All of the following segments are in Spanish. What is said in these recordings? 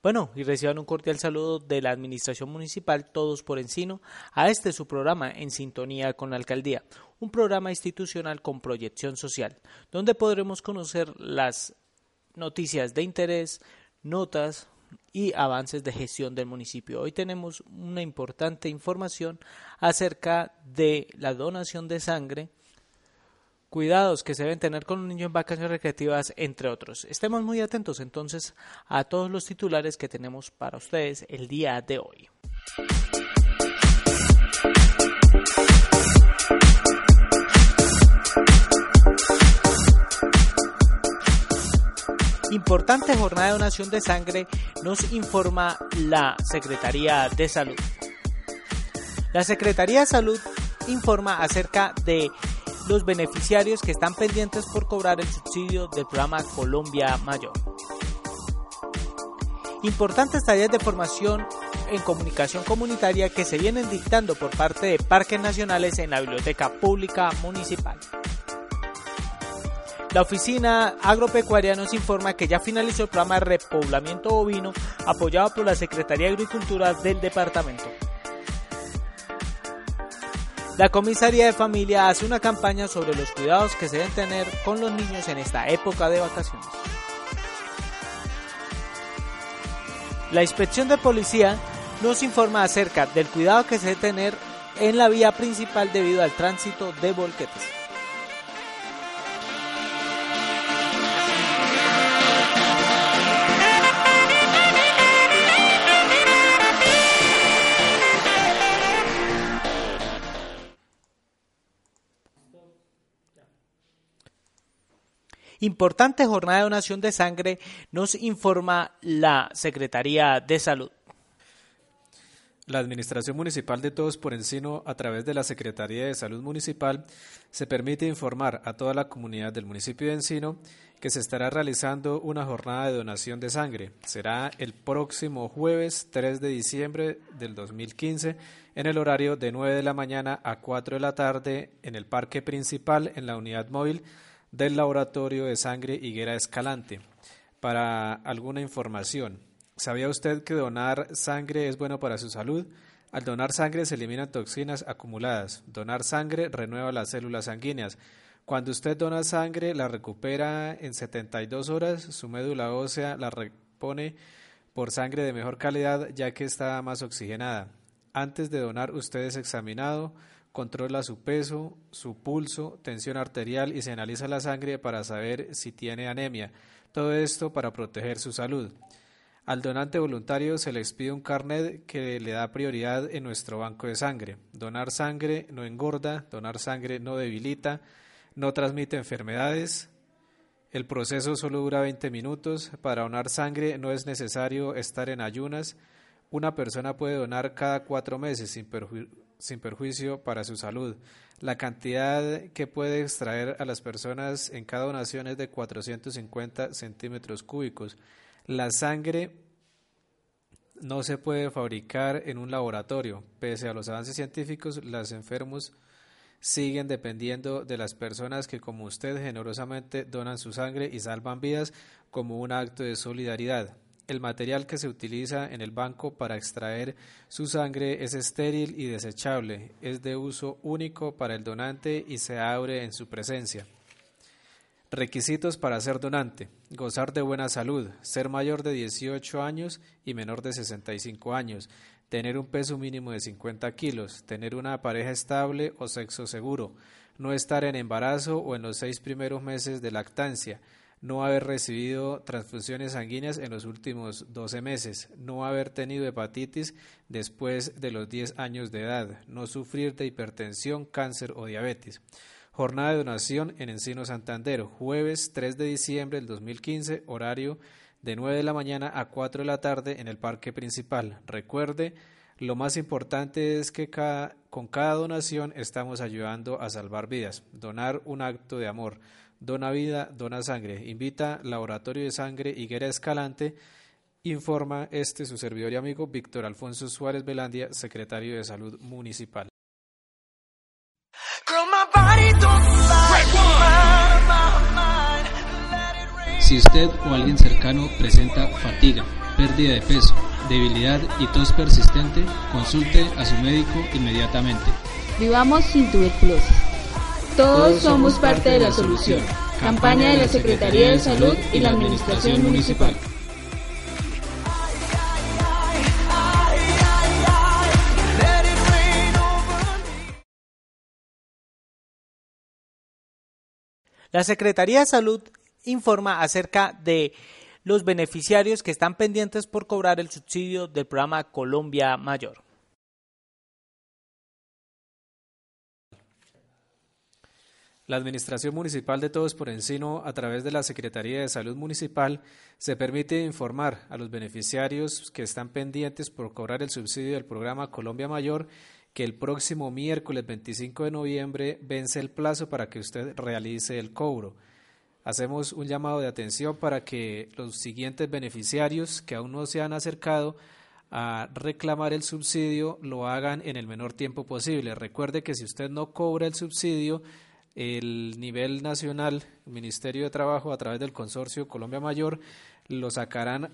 Bueno, y reciban un cordial saludo de la Administración Municipal Todos por Encino a este su programa En Sintonía con la Alcaldía, un programa institucional con proyección social, donde podremos conocer las noticias de interés, notas y avances de gestión del municipio. Hoy tenemos una importante información acerca de la donación de sangre cuidados que se deben tener con un niño en vacaciones recreativas, entre otros. Estemos muy atentos entonces a todos los titulares que tenemos para ustedes el día de hoy. Importante jornada de donación de sangre nos informa la Secretaría de Salud. La Secretaría de Salud informa acerca de los beneficiarios que están pendientes por cobrar el subsidio del programa Colombia Mayor. Importantes tareas de formación en comunicación comunitaria que se vienen dictando por parte de parques nacionales en la Biblioteca Pública Municipal. La oficina agropecuaria nos informa que ya finalizó el programa de repoblamiento bovino apoyado por la Secretaría de Agricultura del departamento. La comisaría de familia hace una campaña sobre los cuidados que se deben tener con los niños en esta época de vacaciones. La inspección de policía nos informa acerca del cuidado que se debe tener en la vía principal debido al tránsito de volquetes. Importante jornada de donación de sangre nos informa la Secretaría de Salud. La Administración Municipal de Todos por Encino, a través de la Secretaría de Salud Municipal, se permite informar a toda la comunidad del municipio de Encino que se estará realizando una jornada de donación de sangre. Será el próximo jueves 3 de diciembre del 2015 en el horario de 9 de la mañana a 4 de la tarde en el parque principal en la unidad móvil del Laboratorio de Sangre Higuera Escalante. Para alguna información, ¿sabía usted que donar sangre es bueno para su salud? Al donar sangre se eliminan toxinas acumuladas. Donar sangre renueva las células sanguíneas. Cuando usted dona sangre, la recupera en 72 horas, su médula ósea la repone por sangre de mejor calidad ya que está más oxigenada. Antes de donar, usted es examinado controla su peso, su pulso, tensión arterial y se analiza la sangre para saber si tiene anemia. Todo esto para proteger su salud. Al donante voluntario se le expide un carnet que le da prioridad en nuestro banco de sangre. Donar sangre no engorda, donar sangre no debilita, no transmite enfermedades. El proceso solo dura 20 minutos. Para donar sangre no es necesario estar en ayunas. Una persona puede donar cada cuatro meses sin, sin perjuicio para su salud. La cantidad que puede extraer a las personas en cada donación es de 450 centímetros cúbicos. La sangre no se puede fabricar en un laboratorio. Pese a los avances científicos, los enfermos siguen dependiendo de las personas que, como usted, generosamente donan su sangre y salvan vidas como un acto de solidaridad. El material que se utiliza en el banco para extraer su sangre es estéril y desechable, es de uso único para el donante y se abre en su presencia. Requisitos para ser donante. Gozar de buena salud, ser mayor de 18 años y menor de 65 años, tener un peso mínimo de 50 kilos, tener una pareja estable o sexo seguro, no estar en embarazo o en los seis primeros meses de lactancia, no haber recibido transfusiones sanguíneas en los últimos 12 meses, no haber tenido hepatitis después de los 10 años de edad, no sufrir de hipertensión, cáncer o diabetes. Jornada de donación en Encino Santander, jueves 3 de diciembre del 2015, horario de 9 de la mañana a 4 de la tarde en el parque principal. Recuerde, lo más importante es que con cada donación estamos ayudando a salvar vidas. Donar un acto de amor. Dona vida, dona sangre. Invita Laboratorio de Sangre Higuera Escalante. Informa este su servidor y amigo Víctor Alfonso Suárez Velandia, secretario de Salud Municipal. Si usted o alguien cercano presenta fatiga, pérdida de peso, debilidad y tos persistente, consulte a su médico inmediatamente. Vivamos sin tuberculosis. Todos somos parte de la solución. Campaña de la Secretaría de Salud y la Administración Municipal. La Secretaría de Salud informa acerca de los beneficiarios que están pendientes por cobrar el subsidio del programa Colombia Mayor. La Administración Municipal de Todos por Encino, a través de la Secretaría de Salud Municipal, se permite informar a los beneficiarios que están pendientes por cobrar el subsidio del programa Colombia Mayor que el próximo miércoles 25 de noviembre vence el plazo para que usted realice el cobro. Hacemos un llamado de atención para que los siguientes beneficiarios que aún no se han acercado a reclamar el subsidio lo hagan en el menor tiempo posible. Recuerde que si usted no cobra el subsidio, el nivel nacional, el Ministerio de Trabajo a través del consorcio Colombia Mayor, lo sacarán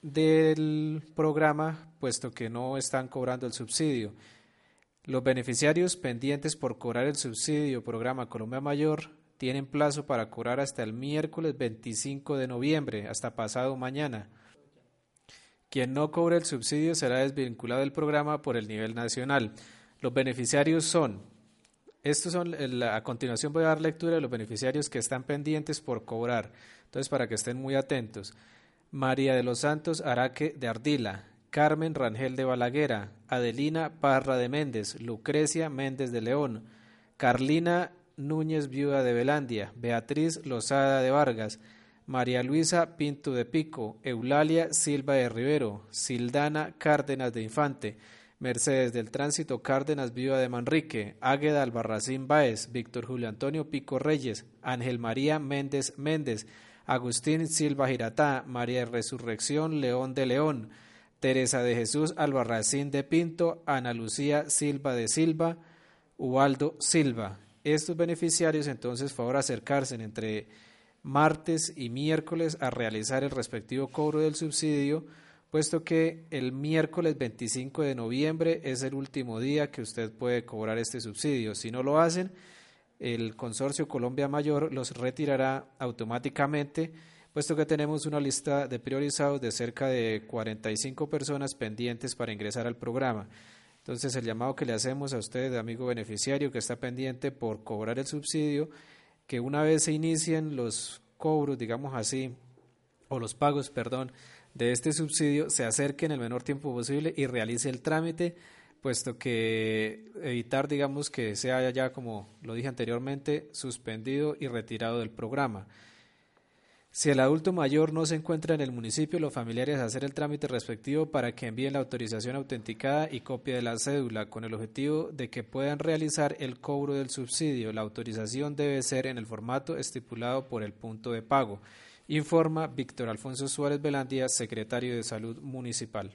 del programa puesto que no están cobrando el subsidio. Los beneficiarios pendientes por cobrar el subsidio programa Colombia Mayor tienen plazo para cobrar hasta el miércoles 25 de noviembre, hasta pasado mañana. Quien no cobre el subsidio será desvinculado del programa por el nivel nacional. Los beneficiarios son, estos son, a continuación voy a dar lectura de los beneficiarios que están pendientes por cobrar. Entonces, para que estén muy atentos. María de los Santos Araque de Ardila, Carmen Rangel de Balaguera, Adelina Parra de Méndez, Lucrecia Méndez de León, Carlina Núñez Viuda de Velandia, Beatriz Lozada de Vargas, María Luisa Pinto de Pico, Eulalia Silva de Rivero, Sildana Cárdenas de Infante, Mercedes del Tránsito Cárdenas Viuda de Manrique, Águeda Albarracín Báez, Víctor Julio Antonio Pico Reyes, Ángel María Méndez Méndez, Agustín Silva Giratá, María Resurrección León de León, Teresa de Jesús Albarracín de Pinto, Ana Lucía Silva de Silva, Ubaldo Silva. Estos beneficiarios entonces favor acercarse entre martes y miércoles a realizar el respectivo cobro del subsidio, puesto que el miércoles 25 de noviembre es el último día que usted puede cobrar este subsidio. Si no lo hacen, el Consorcio Colombia Mayor los retirará automáticamente puesto que tenemos una lista de priorizados de cerca de 45 personas pendientes para ingresar al programa. Entonces, el llamado que le hacemos a usted, amigo beneficiario, que está pendiente por cobrar el subsidio, que una vez se inicien los cobros, digamos así, o los pagos, perdón, de este subsidio, se acerque en el menor tiempo posible y realice el trámite, puesto que evitar, digamos, que sea ya, como lo dije anteriormente, suspendido y retirado del programa. Si el adulto mayor no se encuentra en el municipio, los familiares hacer el trámite respectivo para que envíen la autorización autenticada y copia de la cédula con el objetivo de que puedan realizar el cobro del subsidio. La autorización debe ser en el formato estipulado por el punto de pago. Informa Víctor Alfonso Suárez Velandia, secretario de Salud Municipal.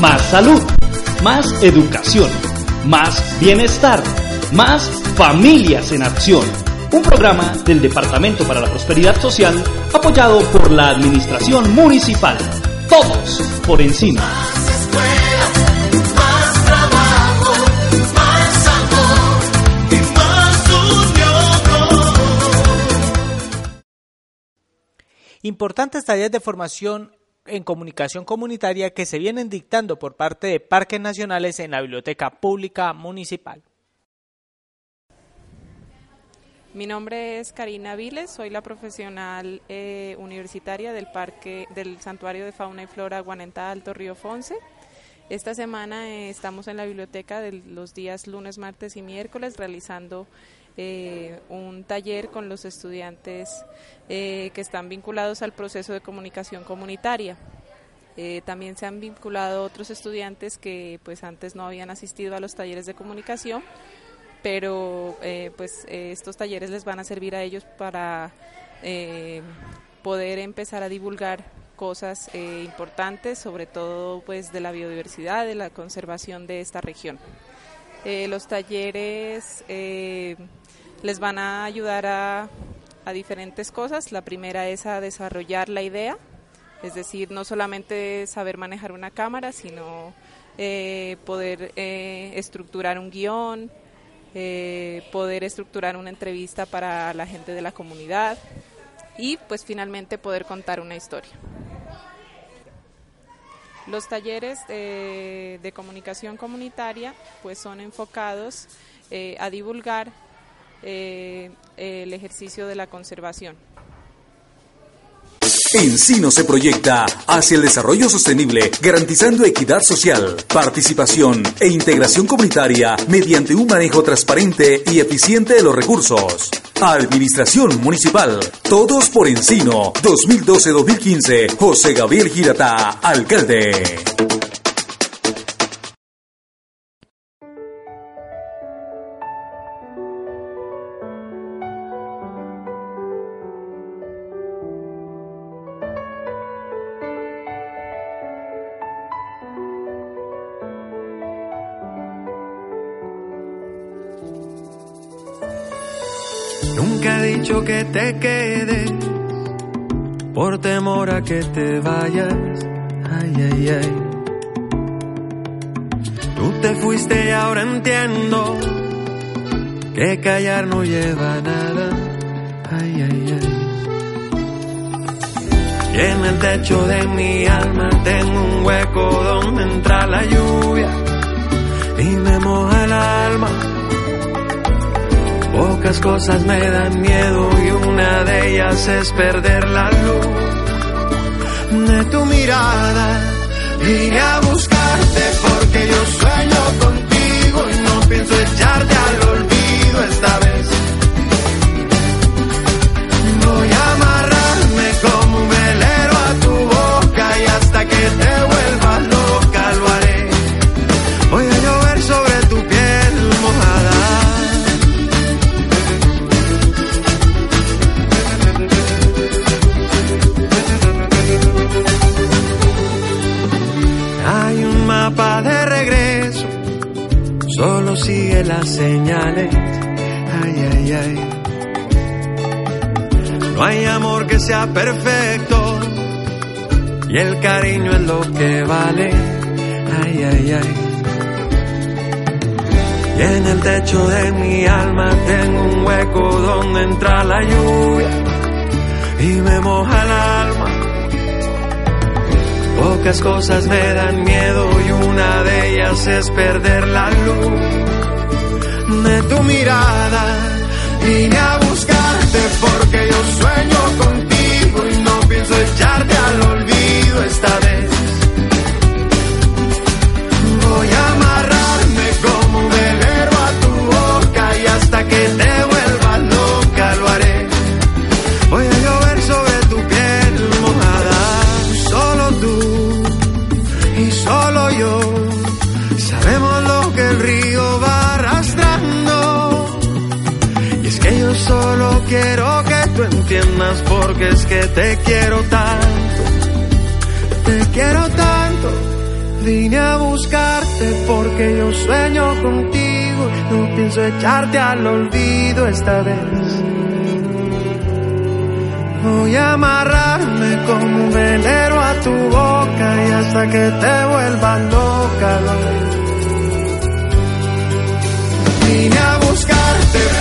más salud, más educación, más bienestar, más familias en acción. Un programa del Departamento para la Prosperidad Social apoyado por la Administración Municipal. Todos por encima. Importantes tareas de formación en comunicación comunitaria que se vienen dictando por parte de parques nacionales en la Biblioteca Pública Municipal. Mi nombre es Karina Viles, soy la profesional eh, universitaria del Parque del Santuario de Fauna y Flora Guanenta Alto Río Fonce. Esta semana eh, estamos en la biblioteca de los días lunes, martes y miércoles realizando eh, un taller con los estudiantes que están vinculados al proceso de comunicación comunitaria. también se han vinculado otros estudiantes que pues antes no habían asistido a los talleres de comunicación pero eh, pues eh, estos talleres les van a servir a ellos para eh, poder empezar a divulgar cosas importantes, sobre todo pues de la biodiversidad, de la conservación de esta región. los talleres les van a ayudar a, a diferentes cosas. La primera es a desarrollar la idea, es decir, no solamente saber manejar una cámara, sino poder estructurar un guion, eh, poder estructurar una entrevista para la gente de la comunidad y pues finalmente poder contar una historia. Los talleres de comunicación comunitaria pues son enfocados eh, a divulgar eh, el ejercicio de la conservación. Encino se proyecta hacia el desarrollo sostenible, garantizando equidad social, participación e integración comunitaria mediante un manejo transparente y eficiente de los recursos. Administración Municipal, todos por Encino, 2012-2015, José Gabriel Girata, alcalde. Que te quedes por temor a que te vayas. Ay, ay, ay. Tú te fuiste y ahora entiendo que callar no lleva nada. Ay, ay, ay. Y en el techo de mi alma tengo un hueco donde entra la lluvia y me moja el alma Pocas cosas me dan miedo y una de ellas es perder la luz de tu mirada. Vine a buscarte porque yo sueño contigo y no pienso echarte al olvido esta vez. Perfecto y el cariño es lo que vale. Ay, ay, ay. Y en el techo de mi alma tengo un hueco donde entra la lluvia y me moja el alma Pocas cosas me dan miedo y una de ellas es perder la luz de tu mirada. Vine a buscarte porque yo sueño contigo pienso echarte al olvido esta vez. Que te quiero tanto, te quiero tanto. Vine a buscarte porque yo sueño contigo, no pienso echarte al olvido esta vez. Voy a amarrarme como un velero a tu boca y hasta que te vuelvas loca. Vine a buscarte.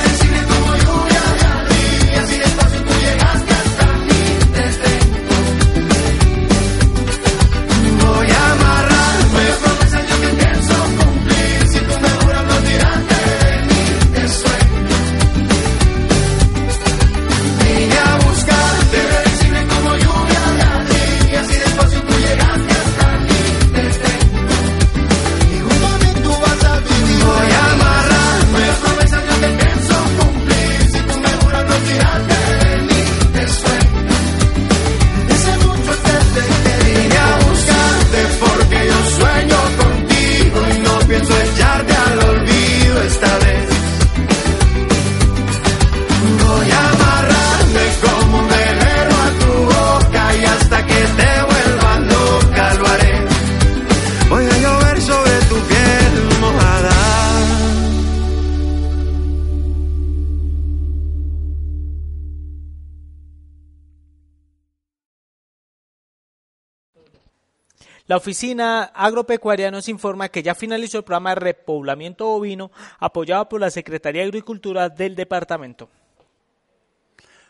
La oficina agropecuaria nos informa que ya finalizó el programa de repoblamiento ovino apoyado por la Secretaría de Agricultura del departamento.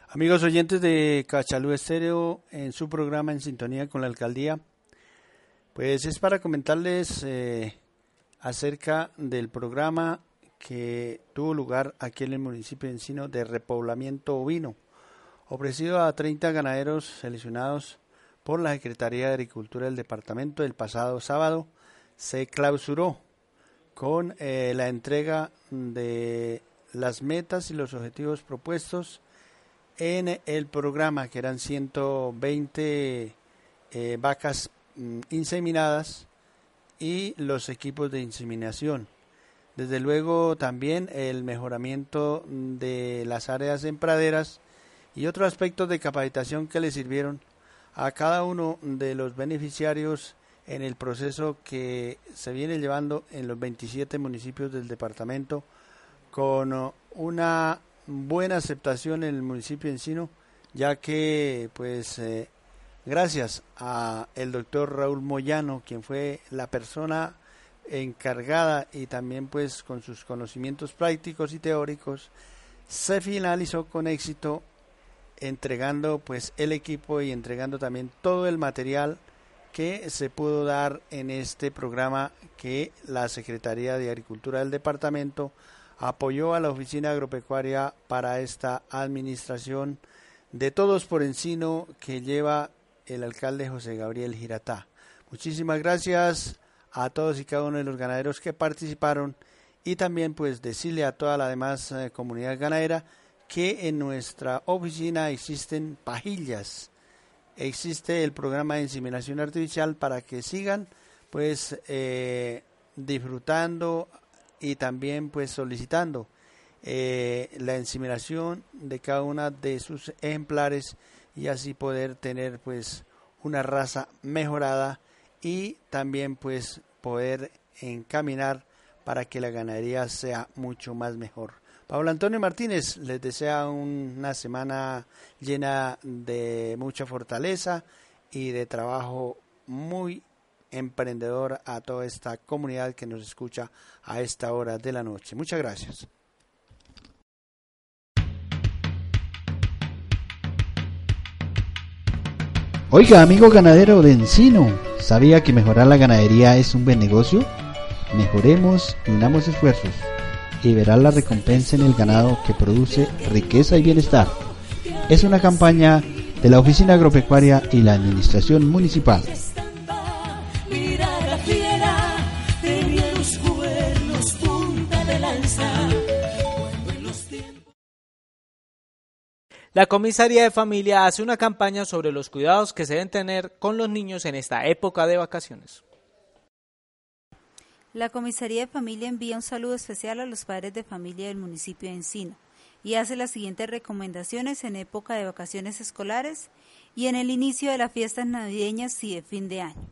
Amigos oyentes de Cachalú Estéreo, en su programa En Sintonía con la Alcaldía, pues es para comentarles eh, acerca del programa que tuvo lugar aquí en el municipio de Encino de repoblamiento ovino, ofrecido a 30 ganaderos seleccionados por la Secretaría de Agricultura del departamento el pasado sábado, se clausuró con eh, la entrega de las metas y los objetivos propuestos en el programa, que eran 120 eh, vacas mm, inseminadas y los equipos de inseminación. Desde luego también el mejoramiento de las áreas en praderas y otros aspectos de capacitación que le sirvieron a cada uno de los beneficiarios en el proceso que se viene llevando en los 27 municipios del departamento con una buena aceptación en el municipio de Encino, ya que pues eh, gracias a el doctor Raúl Moyano, quien fue la persona encargada y también pues con sus conocimientos prácticos y teóricos, se finalizó con éxito entregando pues el equipo y entregando también todo el material que se pudo dar en este programa que la Secretaría de Agricultura del departamento apoyó a la Oficina Agropecuaria para esta administración de todos por encino que lleva el alcalde José Gabriel Giratá. Muchísimas gracias a todos y cada uno de los ganaderos que participaron y también pues decirle a toda la demás eh, comunidad ganadera que en nuestra oficina existen pajillas, existe el programa de inseminación artificial para que sigan pues eh, disfrutando y también pues solicitando eh, la inseminación de cada una de sus ejemplares y así poder tener pues una raza mejorada y también pues poder encaminar para que la ganadería sea mucho más mejor. Pablo Antonio Martínez les desea una semana llena de mucha fortaleza y de trabajo muy emprendedor a toda esta comunidad que nos escucha a esta hora de la noche. Muchas gracias. Oiga, amigo ganadero de Encino, ¿sabía que mejorar la ganadería es un buen negocio? Mejoremos y unamos esfuerzos y verá la recompensa en el ganado que produce riqueza y bienestar. Es una campaña de la Oficina Agropecuaria y la Administración Municipal. La comisaría de familia hace una campaña sobre los cuidados que se deben tener con los niños en esta época de vacaciones. La Comisaría de Familia envía un saludo especial a los padres de familia del municipio de Encino y hace las siguientes recomendaciones en época de vacaciones escolares y en el inicio de las fiestas navideñas y de fin de año.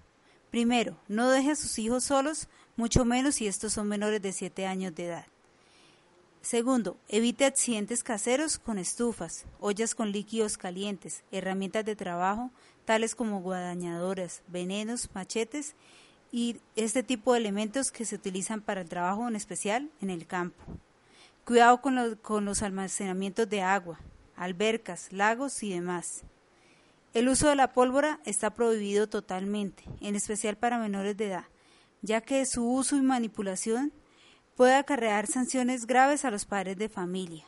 Primero, no deje a sus hijos solos, mucho menos si estos son menores de 7 años de edad. Segundo, evite accidentes caseros con estufas, ollas con líquidos calientes, herramientas de trabajo, tales como guadañadoras, venenos, machetes y este tipo de elementos que se utilizan para el trabajo en especial en el campo. Cuidado con los, con los almacenamientos de agua, albercas, lagos y demás. El uso de la pólvora está prohibido totalmente, en especial para menores de edad, ya que su uso y manipulación puede acarrear sanciones graves a los padres de familia,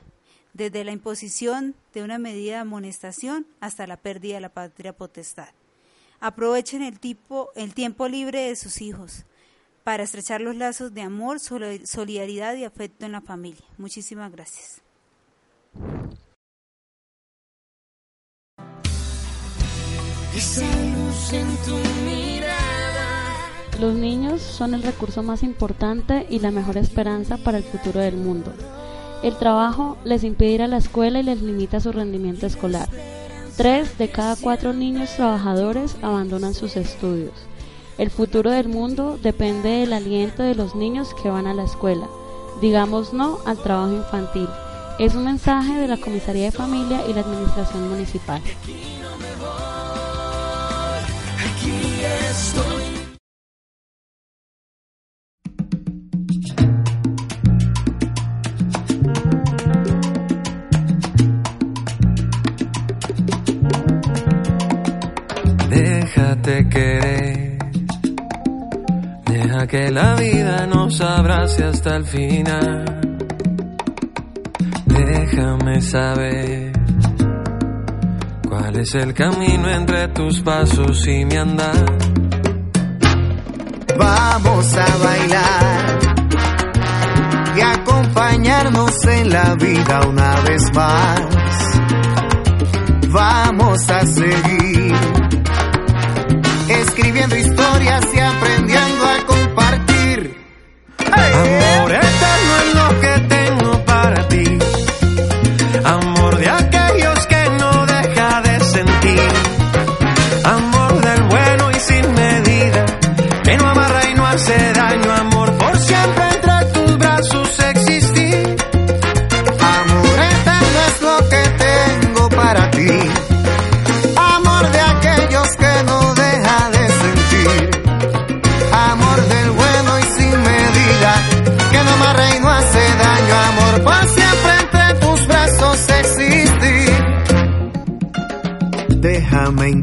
desde la imposición de una medida de amonestación hasta la pérdida de la patria potestad. Aprovechen el, tipo, el tiempo libre de sus hijos para estrechar los lazos de amor, solidaridad y afecto en la familia. Muchísimas gracias. Los niños son el recurso más importante y la mejor esperanza para el futuro del mundo. El trabajo les impide ir a la escuela y les limita su rendimiento escolar. Tres de cada cuatro niños trabajadores abandonan sus estudios. El futuro del mundo depende del aliento de los niños que van a la escuela. Digamos no al trabajo infantil. Es un mensaje de la Comisaría de Familia y la Administración Municipal. Querer. Deja que la vida nos abrace hasta el final. Déjame saber cuál es el camino entre tus pasos y mi andar. Vamos a bailar y acompañarnos en la vida una vez más. Vamos a seguir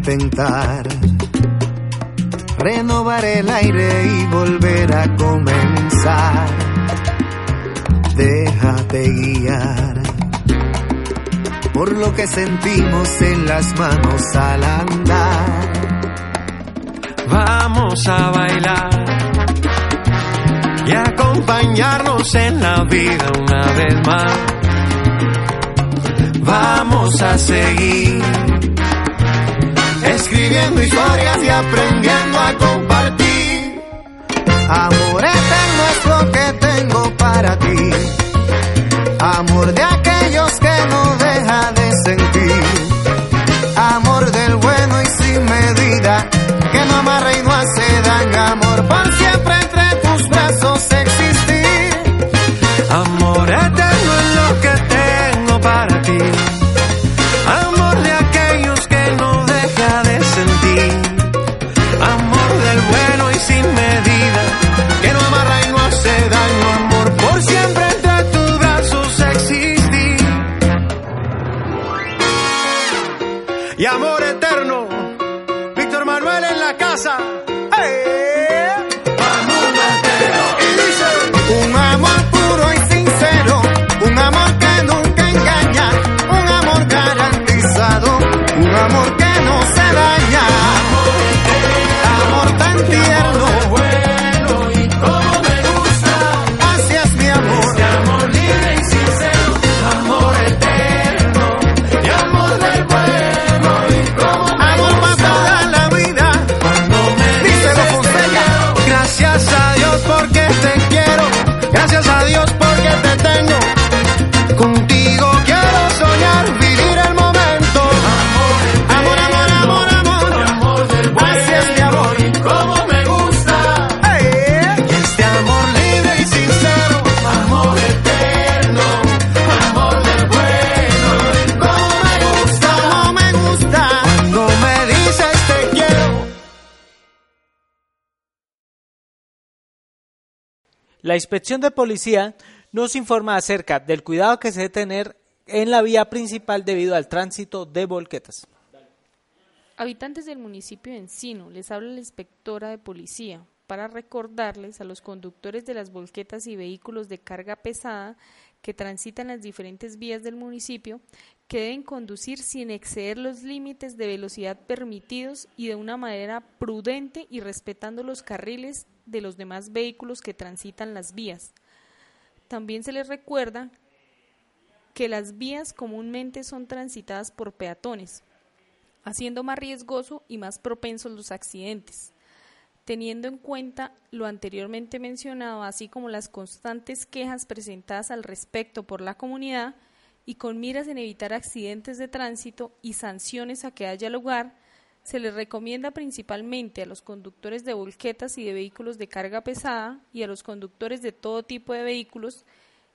intentar renovar el aire y volver a comenzar. Déjate guiar por lo que sentimos en las manos al andar. Vamos a bailar y acompañarnos en la vida una vez más. Vamos a seguir escribiendo historias y aprendiendo a compartir. Amor eterno es lo que La inspección de policía nos informa acerca del cuidado que se debe tener en la vía principal debido al tránsito de volquetas. Habitantes del municipio de Encino, les habla la inspectora de policía para recordarles a los conductores de las volquetas y vehículos de carga pesada que transitan las diferentes vías del municipio que deben conducir sin exceder los límites de velocidad permitidos y de una manera prudente y respetando los carriles de los demás vehículos que transitan las vías. También se les recuerda que las vías comúnmente son transitadas por peatones, haciendo más riesgoso y más propensos los accidentes. Teniendo en cuenta lo anteriormente mencionado, así como las constantes quejas presentadas al respecto por la comunidad, y con miras en evitar accidentes de tránsito y sanciones a que haya lugar, se les recomienda principalmente a los conductores de volquetas y de vehículos de carga pesada y a los conductores de todo tipo de vehículos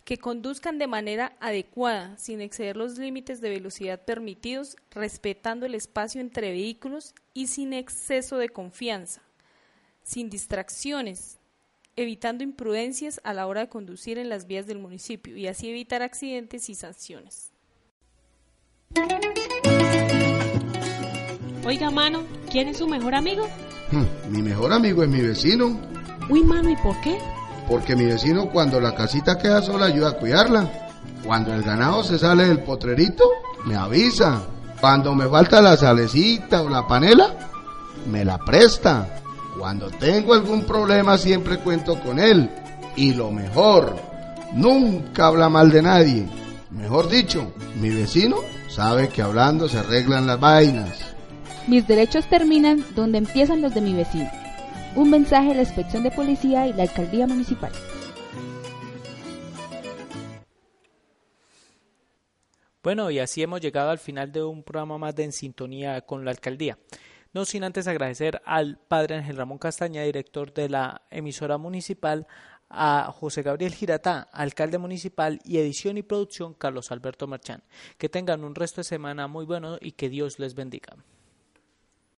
que conduzcan de manera adecuada, sin exceder los límites de velocidad permitidos, respetando el espacio entre vehículos y sin exceso de confianza, sin distracciones, evitando imprudencias a la hora de conducir en las vías del municipio y así evitar accidentes y sanciones. Oiga, mano, ¿quién es su mejor amigo? Hmm, mi mejor amigo es mi vecino. Uy, mano, ¿y por qué? Porque mi vecino cuando la casita queda sola ayuda a cuidarla. Cuando el ganado se sale del potrerito, me avisa. Cuando me falta la salecita o la panela, me la presta. Cuando tengo algún problema siempre cuento con él. Y lo mejor, nunca habla mal de nadie. Mejor dicho, mi vecino sabe que hablando se arreglan las vainas. Mis derechos terminan donde empiezan los de mi vecino. Un mensaje de la inspección de policía y la alcaldía municipal. Bueno, y así hemos llegado al final de un programa más de En Sintonía con la Alcaldía. No sin antes agradecer al padre Ángel Ramón Castaña, director de la emisora municipal, a José Gabriel Giratá, alcalde municipal, y edición y producción Carlos Alberto Marchán. Que tengan un resto de semana muy bueno y que Dios les bendiga.